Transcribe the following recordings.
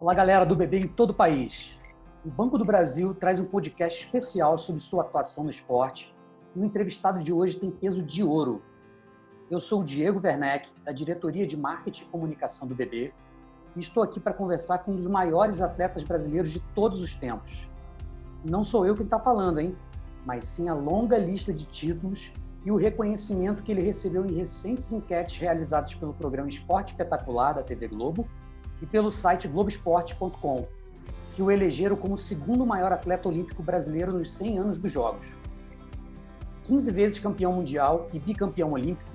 Olá, galera do Bebê em todo o país. O Banco do Brasil traz um podcast especial sobre sua atuação no esporte e o entrevistado de hoje tem peso de ouro. Eu sou o Diego Werneck, da Diretoria de Marketing e Comunicação do BB, e estou aqui para conversar com um dos maiores atletas brasileiros de todos os tempos. Não sou eu quem está falando, hein? Mas sim a longa lista de títulos e o reconhecimento que ele recebeu em recentes enquetes realizadas pelo programa Esporte Espetacular da TV Globo e pelo site Globoesporte.com, que o elegeram como o segundo maior atleta olímpico brasileiro nos 100 anos dos Jogos. 15 vezes campeão mundial e bicampeão olímpico,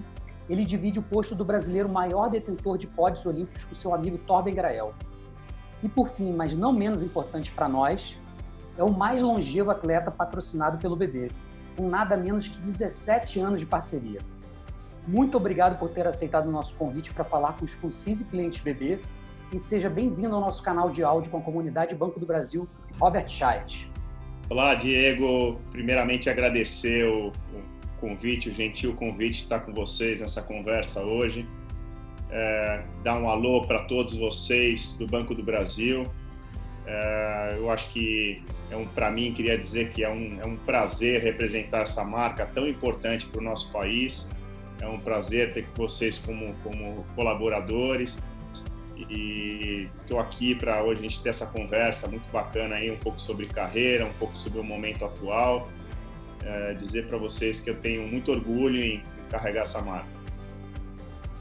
ele divide o posto do brasileiro maior detentor de pódios olímpicos com seu amigo Torben Grael. E por fim, mas não menos importante para nós, é o mais longevo atleta patrocinado pelo BB, com nada menos que 17 anos de parceria. Muito obrigado por ter aceitado o nosso convite para falar com os Concis e clientes BB e seja bem-vindo ao nosso canal de áudio com a comunidade Banco do Brasil, Robert Scheidt. Olá, Diego. Primeiramente, agradecer o, convite, o gentil convite de estar com vocês nessa conversa hoje. É, dar um alô para todos vocês do Banco do Brasil. É, eu acho que é um, para mim, queria dizer que é um, é um prazer representar essa marca tão importante para o nosso país. É um prazer ter vocês como, como colaboradores e estou aqui para hoje a gente ter essa conversa muito bacana aí, um pouco sobre carreira, um pouco sobre o momento atual. É, dizer para vocês que eu tenho muito orgulho em, carregar essa marca.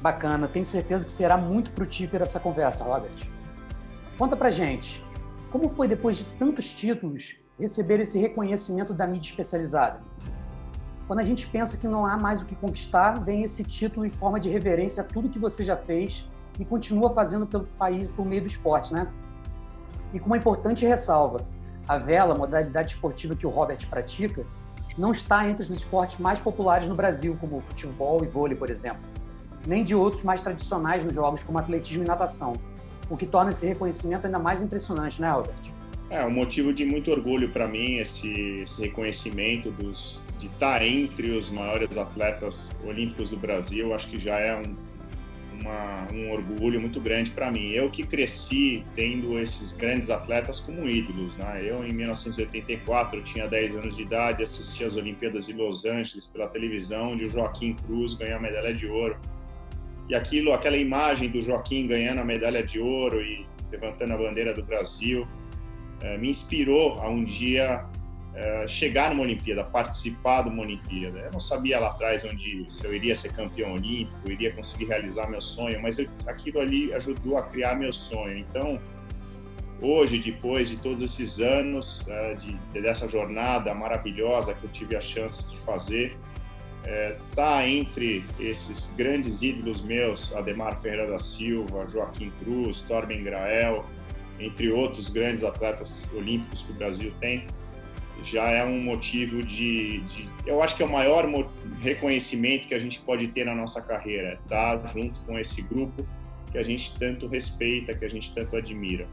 Bacana, tenho certeza que será muito frutífera essa conversa, Robert. Conta pra gente, como foi depois de tantos títulos receber esse reconhecimento da mídia especializada? Quando a gente pensa que não há mais o que conquistar, vem esse título em forma de reverência a tudo que você já fez e continua fazendo pelo país por meio do esporte, né? E com uma importante ressalva, a vela, modalidade esportiva que o Robert pratica, não está entre os esportes mais populares no Brasil, como futebol e vôlei, por exemplo, nem de outros mais tradicionais nos jogos, como atletismo e natação, o que torna esse reconhecimento ainda mais impressionante, né, Robert? É um motivo de muito orgulho para mim esse, esse reconhecimento dos, de estar entre os maiores atletas olímpicos do Brasil. Acho que já é um, uma, um orgulho muito grande para mim. Eu que cresci tendo esses grandes atletas como ídolos. Né? Eu, em 1984, tinha 10 anos de idade, assisti às Olimpíadas de Los Angeles pela televisão, onde o Joaquim Cruz ganhou a medalha de ouro. E aquilo, aquela imagem do Joaquim ganhando a medalha de ouro e levantando a bandeira do Brasil, eh, me inspirou a um dia é, chegar numa Olimpíada, participar de uma Olimpíada. Eu não sabia lá atrás onde se eu iria ser campeão olímpico, iria conseguir realizar meu sonho, mas eu, aquilo ali ajudou a criar meu sonho. Então, hoje, depois de todos esses anos é, de, dessa jornada maravilhosa que eu tive a chance de fazer, é, tá entre esses grandes ídolos meus, Ademar Ferreira da Silva, Joaquim Cruz, Torben Grael, entre outros grandes atletas olímpicos que o Brasil tem já é um motivo de, de, eu acho que é o maior reconhecimento que a gente pode ter na nossa carreira, tá junto com esse grupo que a gente tanto respeita, que a gente tanto admira.